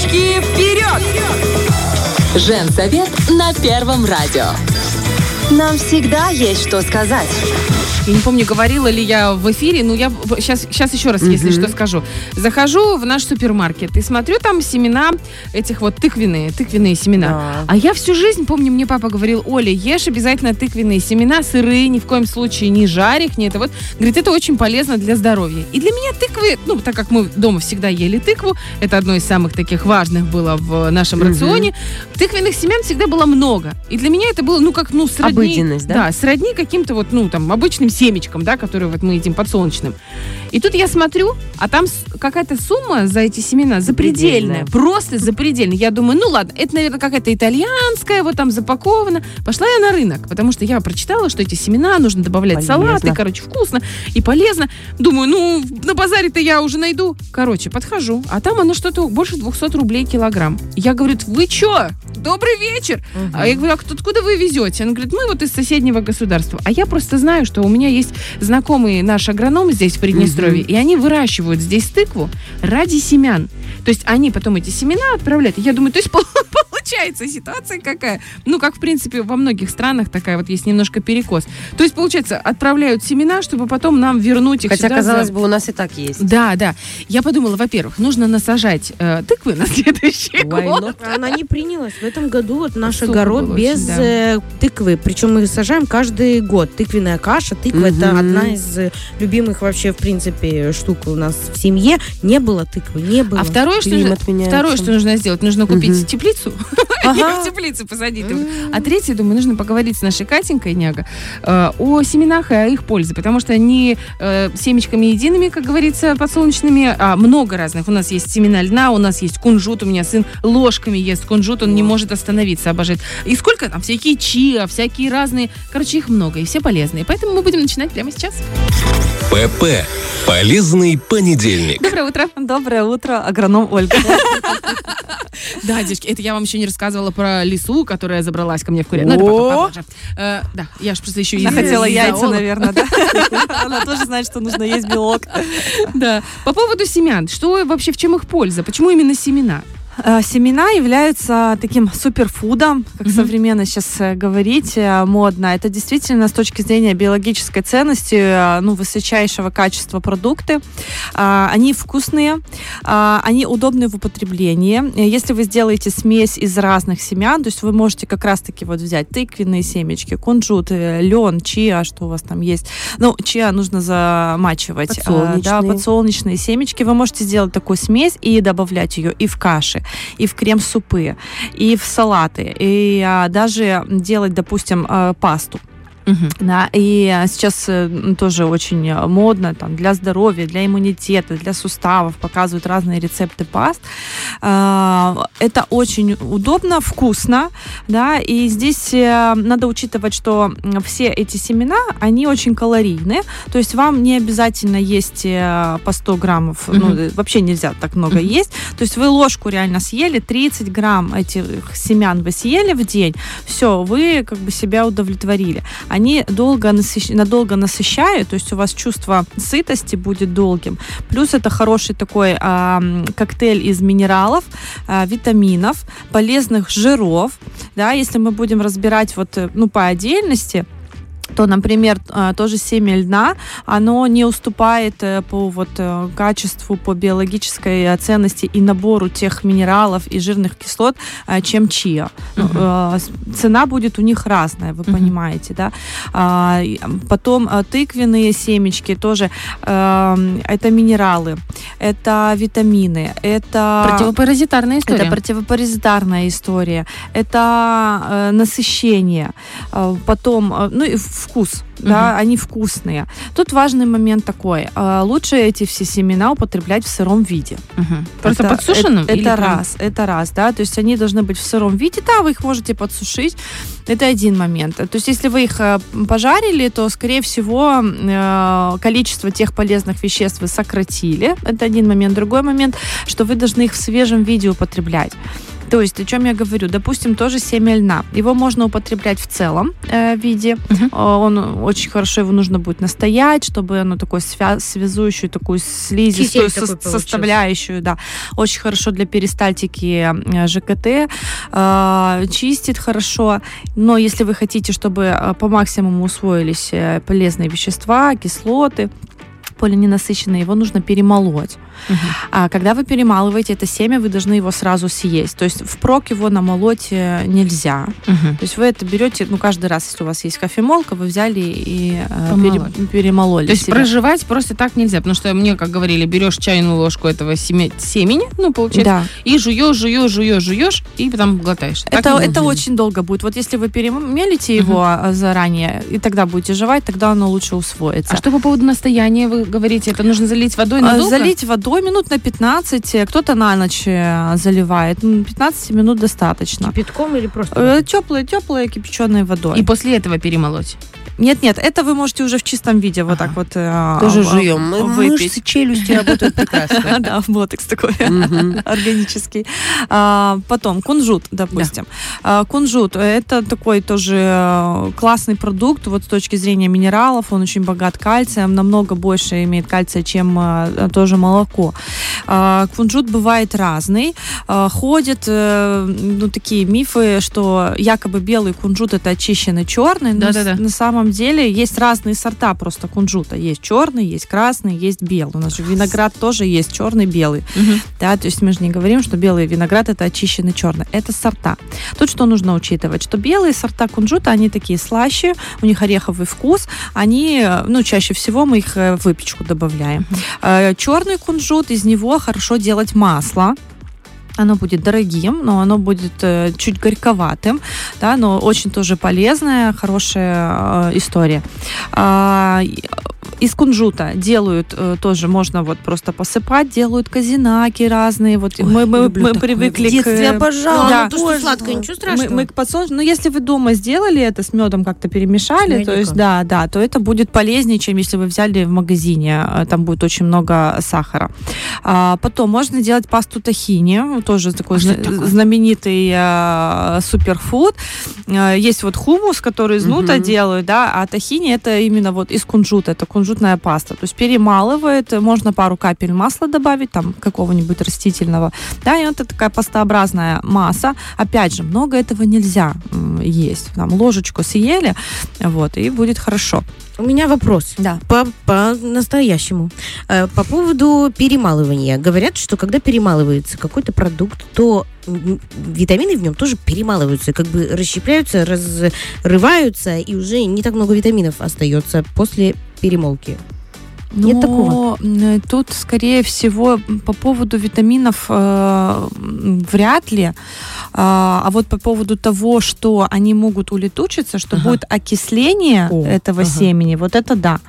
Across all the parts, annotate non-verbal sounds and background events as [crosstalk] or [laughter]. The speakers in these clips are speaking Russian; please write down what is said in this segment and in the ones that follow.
Девочки, вперед! Женсовет на Первом радио. Нам всегда есть что сказать. Я не помню, говорила ли я в эфире, но я сейчас, сейчас еще раз, если что, скажу. Захожу в наш супермаркет и смотрю там семена этих вот тыквенные, тыквенные семена. А я всю жизнь, помню, мне папа говорил, Оля, ешь обязательно тыквенные семена, сырые, ни в коем случае не жарь их, не это вот. Говорит, это очень полезно для здоровья. И для меня тыквы, ну, так как мы дома всегда ели тыкву, это одно из самых таких важных было в нашем рационе, тыквенных семян всегда было много. И для меня это было, ну, как, ну, сродни... Обыденность, да? Да, сродни каким-то вот, ну, там, обычным семечком, да, которые вот мы едим подсолнечным. И тут я смотрю, а там какая-то сумма за эти семена запредельная. Запредельная. Просто запредельная. Я думаю, ну ладно, это, наверное, какая-то итальянская, вот там запакована. Пошла я на рынок, потому что я прочитала, что эти семена нужно добавлять в Полезно. салаты, короче, вкусно и полезно. Думаю, ну, на базаре-то я уже найду. Короче, подхожу, а там оно что-то больше 200 рублей килограмм. Я говорю, вы чё? Добрый вечер. А я говорю, а кто- откуда вы везете? Она говорит, мы вот из соседнего государства. А я просто знаю, что у меня есть знакомый наш агроном здесь, в Приднестровье, и они выращивают здесь тыкву ради семян. То есть они потом эти семена отправляют. Я думаю, то есть [laughs] пол- получается ситуация какая? Ну, как, в принципе, во многих странах такая вот есть немножко перекос. То есть, получается, отправляют семена, чтобы потом нам вернуть их Хотя, сюда за- казалось бы, у нас и так есть. Да, да. Я подумала, во-первых, нужно насажать э, тыквы на [laughs] следующий Why год. not? Она не принялась. В этом году вот наш Сухо огород без очень, да. э, тыквы. Причем мы сажаем каждый год. Тыквенная каша. Тыква это Мгм. одна из э, любимых вообще, в принципе, штук у нас в семье. Не было тыквы, не было. А второе, что, меняется. второе, что нужно сделать, нужно купить Мгм. теплицу [laughs] [laughs] и в теплицу посадить. А третье, думаю, нужно поговорить с нашей Катенькой Няга э, о семенах и о их пользе, потому что они э, семечками едиными, как говорится, подсолнечными, а много разных. У нас есть семена льна, у нас есть кунжут, у меня сын ложками ест кунжут, он не может остановиться, обожает. И сколько там, всякие чиа, всякие разные, короче, их много, и все полезные. Поэтому мы будем начинать прямо сейчас. ПП. Полезный понедельник. Доброе утро. Доброе утро, агроном Ольга. [laughs] Да, девочки, это я вам еще не рассказывала про лису, которая забралась ко мне в курятник. Ну, это попозже. Э, да, я же просто еще Она хотела яйца, наверное, да? [laughs] Она тоже знает, что нужно есть белок. Да. По поводу семян, что вообще, в чем их польза? Почему именно семена? Э, Семена являются таким суперфудом, как Мгм. современно сейчас э, говорить, э, модно. Это действительно с точки зрения биологической ценности, ну, высочайшего качества продукты. А, Они вкусные, а, они удобны в употреблении. Если вы сделаете смесь из разных семян, то есть вы можете как раз-таки вот взять тыквенные семечки, кунжут, лен, чиа, что у вас там есть. Ну, чиа нужно замачивать. а, Да, Подсолнечные. подсолнечные семечки. Вы можете сделать такую смесь и добавлять ее и в каши, и в крем-супы, и в салаты, и а, даже делать, допустим, а, пасту. Да, и а, сейчас э, тоже очень э, модно там, для здоровья, для иммунитета, для суставов показывают разные рецепты паст. А, Это очень удобно, вкусно, да, и здесь э, надо учитывать, что все эти семена, они очень калорийны, то есть вам не обязательно есть э, по 100 граммов, ну, Мгм. э, вообще нельзя так много Мгм. есть, то есть вы ложку реально съели, 30 грамм этих семян вы съели в день, все, вы как бы себя удовлетворили. Они долго насыщ- надолго насыщают, то есть у вас чувство сытости будет долгим. Плюс это хороший такой а, коктейль из минералов, а, витаминов, полезных жиров. Да, если мы будем разбирать вот, э, ну, по отдельности, то, например, а, тоже семя льна, оно не уступает э, по вот э, качеству, по биологической э, ценности и набору тех минералов и жирных кислот, э, чем чиа. Э, с- цена будет у них разная, вы Мгм. понимаете, да. А, потом э, тыквенные семечки тоже эм, это минералы, это витамины, это Противопаразитарная история. это противопаразитарная история, это э, насыщение, э, потом, э, ну и вкус, да, они вкусные. Тут важный момент такой: э, лучше эти все семена употреблять в сыром виде. Мгм. Просто Это- подсушенным? Это, это прям- раз, это раз, да, то есть они должны быть в сыром виде, да, вы их можете подсушить, это один момент. То есть если вы их э, пожарили, то, скорее всего, э, количество тех полезных веществ вы сократили, это один момент. Другой момент, что вы должны их в свежем виде употреблять. То есть, о чем я говорю? Допустим, тоже семя льна. Его можно употреблять в целом э, виде. Э, Он очень хорошо, его нужно будет настоять, чтобы оно такое свя- связующую такую слизистую получился. составляющую, да. Очень хорошо для перистальтики э, ЖКТ. э, чистит хорошо. Но если вы хотите, чтобы э, по максимуму усвоились полезные вещества, кислоты, полиненасыщенные, его нужно перемолоть. А когда вы перемалываете это семя, вы должны его сразу съесть. То есть впрок его намолоть э, нельзя. Мгм. То есть вы это берете, ну, каждый раз, если у вас есть кофемолка, вы взяли и э, пере- перемололи. То есть себе. проживать просто так нельзя, потому что мне, как говорили, берешь чайную ложку этого семе- семени, ну, получается, Да. и жуешь, жуешь, жуешь, жуешь, и потом глотаешь. Так Это, это очень долго будет. Вот если вы перемелите его а, заранее, и тогда будете жевать, тогда оно лучше усвоится. А что по поводу настояния вы говорите? Это нужно залить водой А, надолго? Залить водой минут на 15, э, кто-то на ночь э, заливает. Ну, 15 минут достаточно. Кипятком или просто? Э, Теплые, теплые, кипяченой водой. И после этого перемолоть. Нет, нет, это вы можете уже в чистом виде вот так вот э, Тоже жуем. Мы-. Мышцы челюсти работают прекрасно. [laughs] Да, ботекс такой органический. А, Потом кунжут, допустим. А, Кунжут это такой тоже э, классный продукт вот с точки зрения минералов. Он очень богат кальцием, намного больше имеет кальция, чем э, тоже молоко. А, Кунжут бывает разный. Ходят ну, такие мифы, что якобы белый кунжут это очищенный черный. Да-да-да. на самом деле есть разные сорта просто кунжута. Есть черный, есть красный, есть белый. У нас же виноград тоже есть черный, белый. Мгм. Да, то есть мы же не говорим, что белый виноград это очищенный черный. Это сорта. Тут что нужно учитывать, что белые сорта кунжута, они такие слаще, у них ореховый вкус, они, ну, чаще всего мы их э, в выпечку добавляем. Э, Черный кунжут, из него хорошо делать масло. Оно будет дорогим, но оно будет э, чуть горьковатым, да, но очень тоже полезная, хорошая э, история. А, э, из кунжута делают э, тоже можно вот просто посыпать, делают казинаки разные. Вот Ой, мы, мы, мы такое. привыкли В детстве к обожала. Да. Ну, то, что сладкое, ничего страшного. мы, мы к подсолнечнику, ну если вы дома сделали это с медом как-то перемешали, то есть да, да, то это будет полезнее, чем если вы взяли в магазине, э, там будет очень много сахара. А, потом можно делать пасту тахини, тоже такой А зна- такое? знаменитый э, суперфуд. Э, есть вот хумус, который из нута Мгм. делают, да, а тахини это именно вот из кунжута, это кунжутная паста. То есть перемалывает, можно пару капель масла добавить, там какого-нибудь растительного, да, и это такая пастообразная масса. Опять же, много этого нельзя есть. Там ложечку съели, вот, и будет хорошо. У меня вопрос. Да. По, по настоящему. Э, По поводу перемалывания. Говорят, что когда перемалывается какой-то продукт, то витамины в нем тоже перемалываются, как бы расщепляются, разрываются, и уже не так много витаминов остается после перемолки. Нет Но, такого? м, Тут, скорее всего, по поводу витаминов э, вряд ли. А а вот по поводу того, что они могут улетучиться, что Ага. будет окисление О, этого ага. семени, вот это да.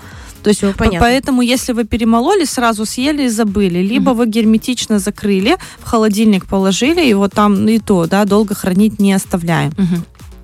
То есть понятно. поэтому, если вы перемололи, сразу съели и забыли, либо вы герметично закрыли, в холодильник положили, вот там и то, да, долго хранить не оставляем. Мгм.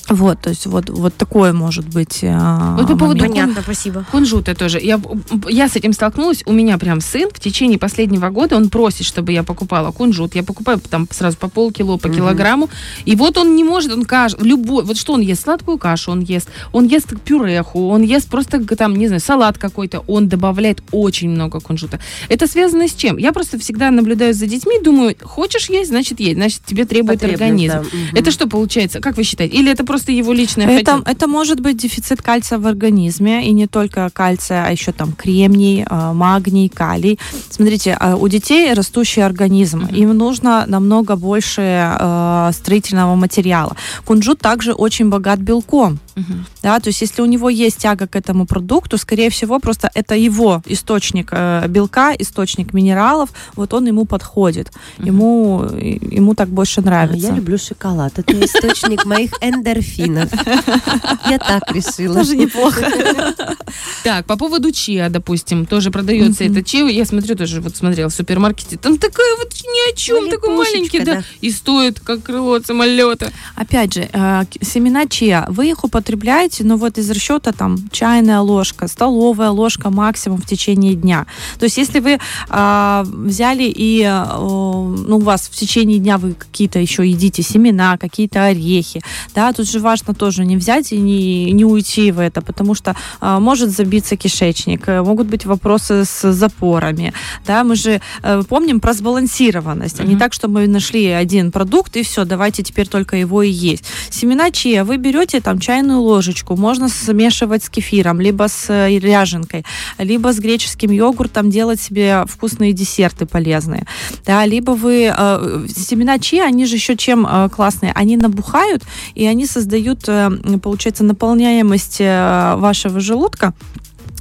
Вот, то есть вот, вот такое может быть. а, Вот по поводу. Понятно, спасибо. Кунжута тоже. Я, я с этим столкнулась. У меня прям сын в течение последнего года, он просит, чтобы я покупала кунжут. Я покупаю там сразу по полкило, по Мгм. килограмму. И вот он не может, он каш, любой, вот что он ест? Сладкую кашу он ест, он ест пюреху, он ест просто там, не знаю, салат какой-то. Он добавляет очень много кунжута. Это связано с чем? Я просто всегда наблюдаю за детьми, думаю, хочешь есть, значит есть, значит тебе требует Потребность, организм. да. Мгм. Это что получается? Как вы считаете? Или это просто его личное Это, это может быть дефицит кальция в организме, и не только кальция, а еще там кремний, э, магний, калий. Смотрите, э, у детей растущий организм, Мгм. им нужно намного больше э, строительного материала. Кунжут также очень богат белком. Мгм. Да, то есть если у него есть тяга к этому продукту, скорее всего, просто это его источник э, белка, источник минералов, вот он ему подходит, Мгм. ему, ему так больше нравится. Я люблю шоколад. Это источник моих эндорфинов. Я так решила. Тоже неплохо. Так, по поводу чиа, допустим, тоже продается это чиа. Я смотрю, тоже вот смотрела в супермаркете. Там такая вот ни о чем, такой маленький, да. И стоит, как крыло самолета. Опять же, э, семена чиа, вы их употребляете употребляете, ну вот из расчета там чайная ложка, столовая ложка максимум в течение дня. То есть если вы а, взяли и а, ну, у вас в течение дня вы какие-то еще едите семена, какие-то орехи, да, тут же важно тоже не взять и не, не уйти в это, потому что а, может забиться кишечник, э, могут быть вопросы с запорами, да, мы же э, помним про сбалансированность, а не так, что мы нашли один продукт и все, давайте теперь только его и есть. Семена чия вы берете там чайную ложечку, можно смешивать с кефиром, либо с э, ряженкой, либо с греческим йогуртом делать себе вкусные десерты полезные, да, либо вы э, семена чия, они же еще чем э, классные, они набухают и они создают, э, получается, наполняемость э, вашего желудка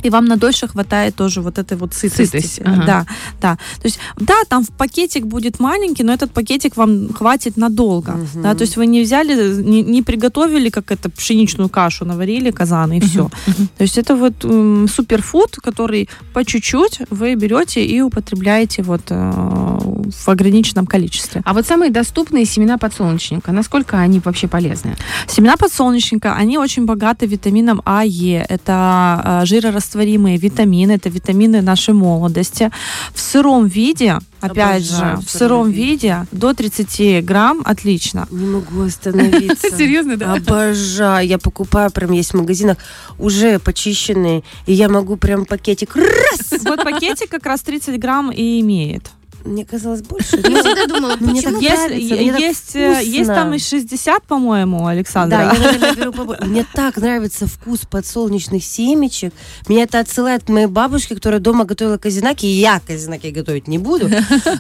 и вам на дольше хватает тоже вот этой вот сытости. Сытость, ага. Да, да. То есть, да, там в пакетик будет маленький, но этот пакетик вам хватит надолго. Мгм. Да, то есть вы не взяли, не, не приготовили, как это, пшеничную кашу, наварили казан и все. То есть это вот м, суперфуд, который по чуть-чуть вы берете и употребляете вот э, в ограниченном количестве. А вот самые доступные семена подсолнечника, насколько они вообще полезны? Семена подсолнечника, они очень богаты витамином А, Е. Это э, жирорастворимые витамины, это витамины нашей молодости. В сыром виде, опять Обожаю же, в сыром виде до 30 грамм отлично. Не могу остановиться. [laughs] Серьезно, да? Обожаю. Я покупаю, прям есть в магазинах уже почищенные, и я могу прям пакетик раз. Вот пакетик как раз 30 грамм и имеет. Мне казалось больше. Я всегда думала, Ну, почему Есть, э, есть там и 60, по-моему, Александра. Да, я, наверное, беру побольше. Мне так нравится вкус подсолнечных семечек. Меня это отсылает к моей бабушке, которая дома готовила казинаки. И я казинаки готовить не буду.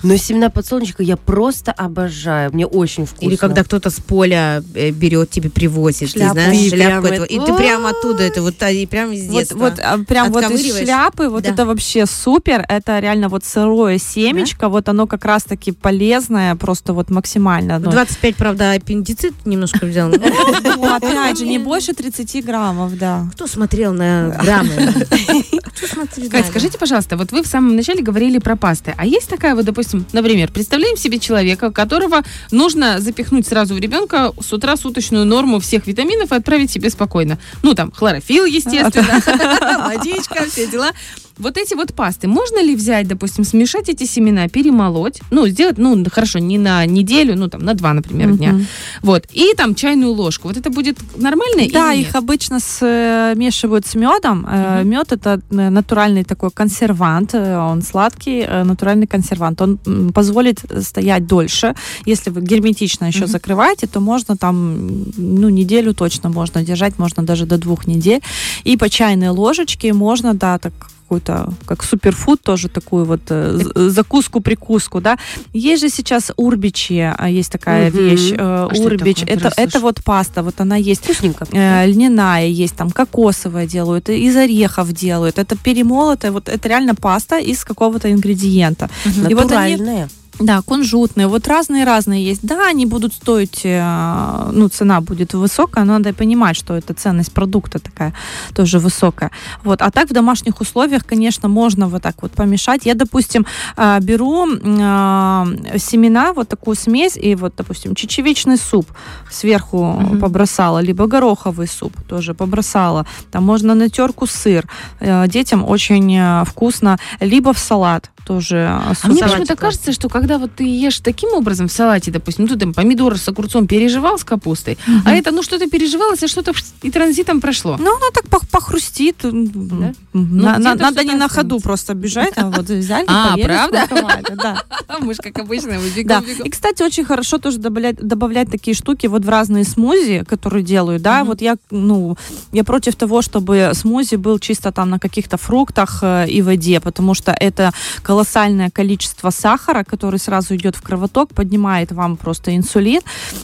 Но семена подсолнечника я просто обожаю. Мне очень вкусно. Или когда кто-то с поля э, берет, тебе привозит, ты Шляпу. знаешь, И шляпку прям этого, и это- ты прямо оттуда, это вот а, и прямо из Вот, детства. вот а, прям вот из шляпы, вот это вообще супер. Это реально вот сырое семечко, вот оно как раз-таки полезное, просто вот максимально. оно. 25, правда, аппендицит немножко взял. [laughs] Ну, опять же, не больше 30 граммов, да. Кто смотрел на граммы? [laughs] Кать, скажите, пожалуйста, вот вы в самом начале говорили про пасты. А есть такая вот, допустим, например, представляем себе человека, которого нужно запихнуть сразу в ребенка с утра суточную норму всех витаминов и отправить себе спокойно. Ну, там, хлорофилл, естественно, [laughs] водичка, все дела. Вот эти вот пасты, можно ли взять, допустим, смешать эти семена, перемолоть, ну, сделать, ну, хорошо, не на неделю, ну, там, на два, например, дня, Мгм. вот, и там чайную ложку. Вот это будет нормально Да, их обычно смешивают с медом. Мед это э, натуральный такой консервант, э, он сладкий, э, натуральный консервант. Он позволит стоять дольше. Если вы герметично еще закрываете, то можно там, ну, неделю точно можно держать, можно даже до двух недель. И по чайной ложечке можно, да, так какую-то, как суперфуд, тоже такую вот э, закуску-прикуску, да. Есть же сейчас урбичи, а, есть такая Мгм. вещь, э, это урбич. такое? Это, раз это слышу. вот паста, вот она есть Вкусненько. э, льняная есть, там кокосовая делают, из орехов делают. Это перемолотая, вот это реально паста из какого-то ингредиента. И вот они, Натуральная. Да, кунжутные, вот разные-разные есть. Да, они будут стоить, э, ну, цена будет высокая, но надо понимать, что это ценность продукта такая тоже высокая. Вот, а так в домашних условиях, конечно, можно вот так вот помешать. Я, допустим, э, беру э, семена, вот такую смесь, и вот, допустим, чечевичный суп сверху Мгм. побросала, либо гороховый суп тоже побросала. Там можно на терку сыр. Детям очень вкусно. Либо в салат тоже А мне почему-то кажется, что когда вот ты ешь таким образом в салате, допустим, ну ты там помидор с огурцом переживал с капустой, а это ну что-то переживалось, а что-то и транзитом прошло. Ну, оно так пох- похрустит. Да? м, на- на- Надо не на ходу просто бежать, а вот взяли, А, правда? Да. [laughs] Мы же, как обычно, [laughs] мы бегом. И, кстати, очень хорошо тоже добавлять, такие штуки вот в разные смузи, которые делают, да, вот я, ну, я против того, чтобы смузи был чисто там на каких-то фруктах э, и воде, потому что это колоссальное количество сахара, который сразу идет в кровоток, поднимает вам просто инсулин,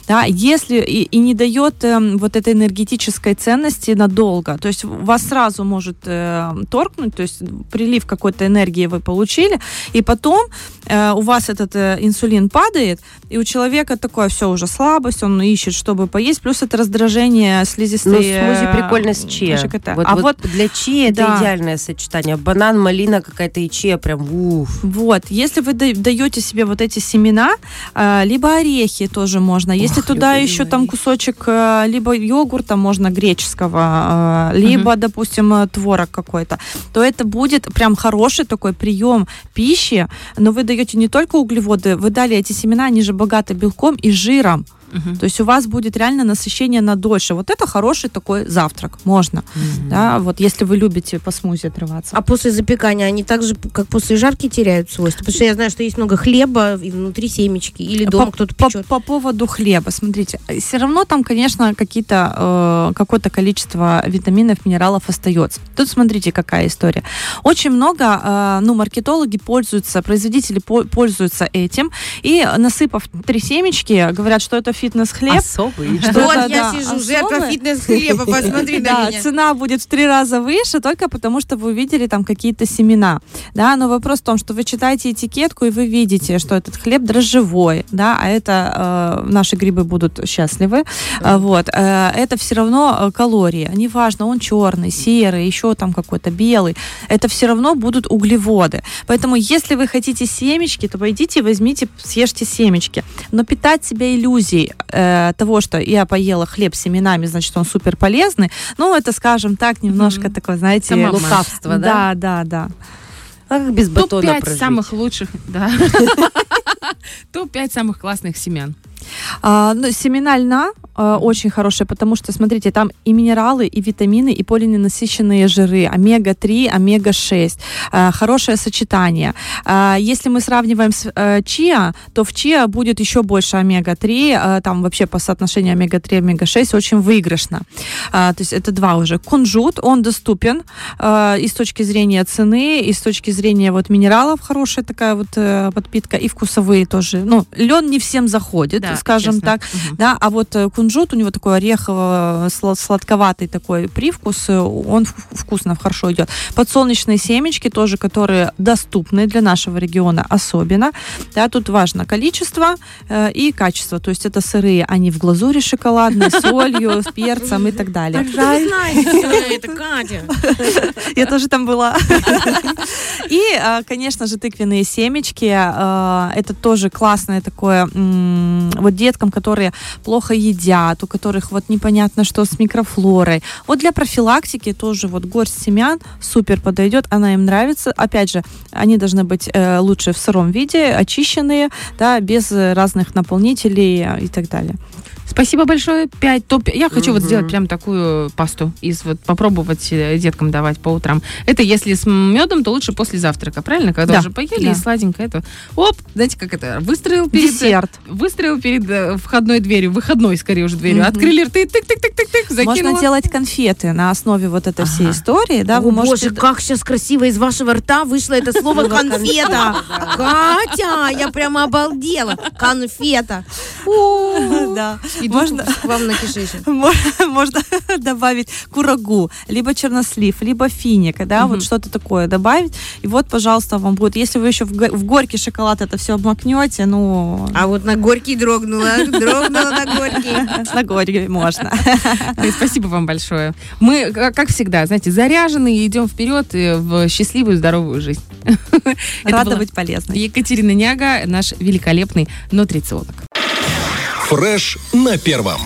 да, если и, и не дает эм, вот этой энергетической ценности надолго, то есть вас сразу может э, торкнуть, то есть прилив какой-то энергии вы получили, и потом э, у вас этот э, инсулин падает, и у человека такое все уже слабость, он ищет, чтобы поесть, плюс это раздражение слизистой. Ну, смузи э, прикольно с чия. Вот, а вот вот для чия да. это идеальное сочетание. Банан, малина какая-то и чия прям уф. Вот, если вы да- даете себе себе вот эти семена, э, либо орехи тоже можно. Если Ох, туда еще там орехи. кусочек э, либо йогурта можно греческого, э, либо, допустим, э, творог какой-то, то это будет прям хороший такой прием пищи, но вы даете не только углеводы, вы дали эти семена, они же богаты белком и жиром. Мгм. То есть у вас будет реально насыщение на дольше. Вот это хороший такой завтрак, можно. Да, вот если вы любите по смузи отрываться. А после запекания они так же, как после жарки, теряют свойства? Потому что я знаю, что есть много хлеба и внутри семечки. Или дома кто-то по, печет. по поводу хлеба, смотрите, все равно там, конечно, какие-то э, какое-то количество витаминов, минералов остается. Тут смотрите, какая история. Очень много, э, ну, маркетологи пользуются, производители по- пользуются этим и насыпав три семечки, говорят, что это фитнес-хлеб. Особый. Что Вот это, я да, сижу, особое. жертва фитнес-хлеба, посмотри на Да, меня. цена будет в три раза выше только потому, что вы увидели там какие-то семена. Да, но вопрос в том, что вы читаете этикетку и вы видите, что этот хлеб дрожжевой, да, а это э, наши грибы будут счастливы. А, Вот, э, это все равно э, калории. Неважно, он черный, серый, еще там какой-то белый. Это все равно будут углеводы. Поэтому, если вы хотите семечки, то пойдите возьмите, съешьте семечки. Но питать себя иллюзией э, того, что я поела хлеб с семенами, значит, он супер полезный, ну, это, скажем так, немножко такое, знаете... Самообман. Лукавство, да? Да, да, да. А как без батона Топ-5 прожить? самых лучших, да. [laughs] Топ-5 самых классных семян. А, ну, семена льна э, очень хорошие, потому что, смотрите, там и минералы, и витамины, и полиненасыщенные жиры, омега-3, омега-6. Э, хорошее сочетание. А, если мы сравниваем с э, чиа, то в чиа будет еще больше омега-3, э, там вообще по соотношению омега-3, омега-6 очень выигрышно. А, то есть это два уже. Кунжут, он доступен э, и с точки зрения цены, и с точки зрения вот минералов хорошая такая вот э, подпитка, и вкусовые тоже. Ну, лен не всем заходит, Да, скажем честно. так. Мгм. Да, а вот э, кунжут, у него такой орехово-сладковатый такой привкус, он в- вкусно, хорошо идет. Подсолнечные семечки тоже, которые доступны для нашего региона особенно. Да, тут важно количество э, и качество. То есть это сырые, они в глазури шоколадной, с солью, с перцем и так далее. Это, Катя. [laughs] Я тоже там была. [laughs] И, э, конечно же, тыквенные семечки. э, Это тоже классное такое вот деткам, которые плохо едят, у которых вот непонятно что с микрофлорой. Вот для профилактики тоже вот горсть семян супер подойдет, она им нравится. Опять же, они должны быть э, лучше в сыром виде, очищенные, да, без разных наполнителей и так далее. Спасибо большое. 5 топ. Я хочу вот Мгм. сделать прям такую пасту из вот попробовать э, деткам давать по утрам. Это если с медом, то лучше после завтрака, правильно? Когда Да, уже поели да. и сладенько это. Оп, знаете, как это? Выстроил перед Десерт. выстроил перед э, входной дверью, выходной скорее уже дверью. Мгм. Открыли рты, тык-тык-тык-тык-тык, закинула. Можно делать конфеты на основе вот этой всей Ага. истории, да, О, вы можете... боже, как сейчас красиво из вашего рта вышло это слово конфета. Катя, я прямо обалдела. Конфета. Да. Иду Можно- к вам на кишечник. [laughs] Мо- Можно [laughs] добавить курагу, либо чернослив, либо финик, да, вот что-то такое добавить. И вот, пожалуйста, вам будет. Если вы еще в, го- в горький шоколад это все обмакнете, ну, А вот на горький дрогнула. [laughs] Дрогнула на горький. на горький можно. Спасибо вам большое. Мы, к- как всегда, знаете, заряжены и идем вперед э, в счастливую, здоровую жизнь. Рада быть полезной. Екатерина Няга, наш великолепный нутрициолог. Фреш на первом.